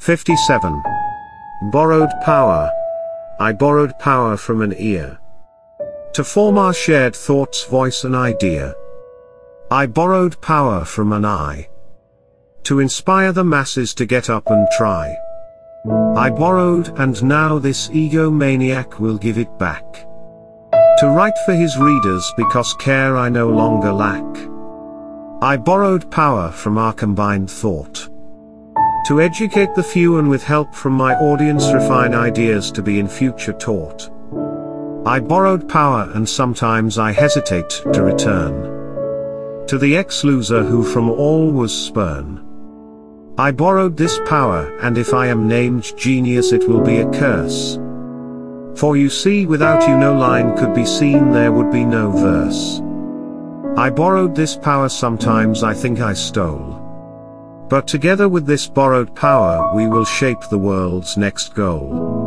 57. Borrowed power. I borrowed power from an ear. To form our shared thoughts, voice, and idea. I borrowed power from an eye. To inspire the masses to get up and try. I borrowed, and now this egomaniac will give it back. To write for his readers because care I no longer lack. I borrowed power from our combined thought. To educate the few and with help from my audience refine ideas to be in future taught. I borrowed power and sometimes I hesitate to return. To the ex-loser who from all was spurn. I borrowed this power and if I am named genius it will be a curse. For you see without you no line could be seen there would be no verse. I borrowed this power sometimes I think I stole. But together with this borrowed power we will shape the world's next goal.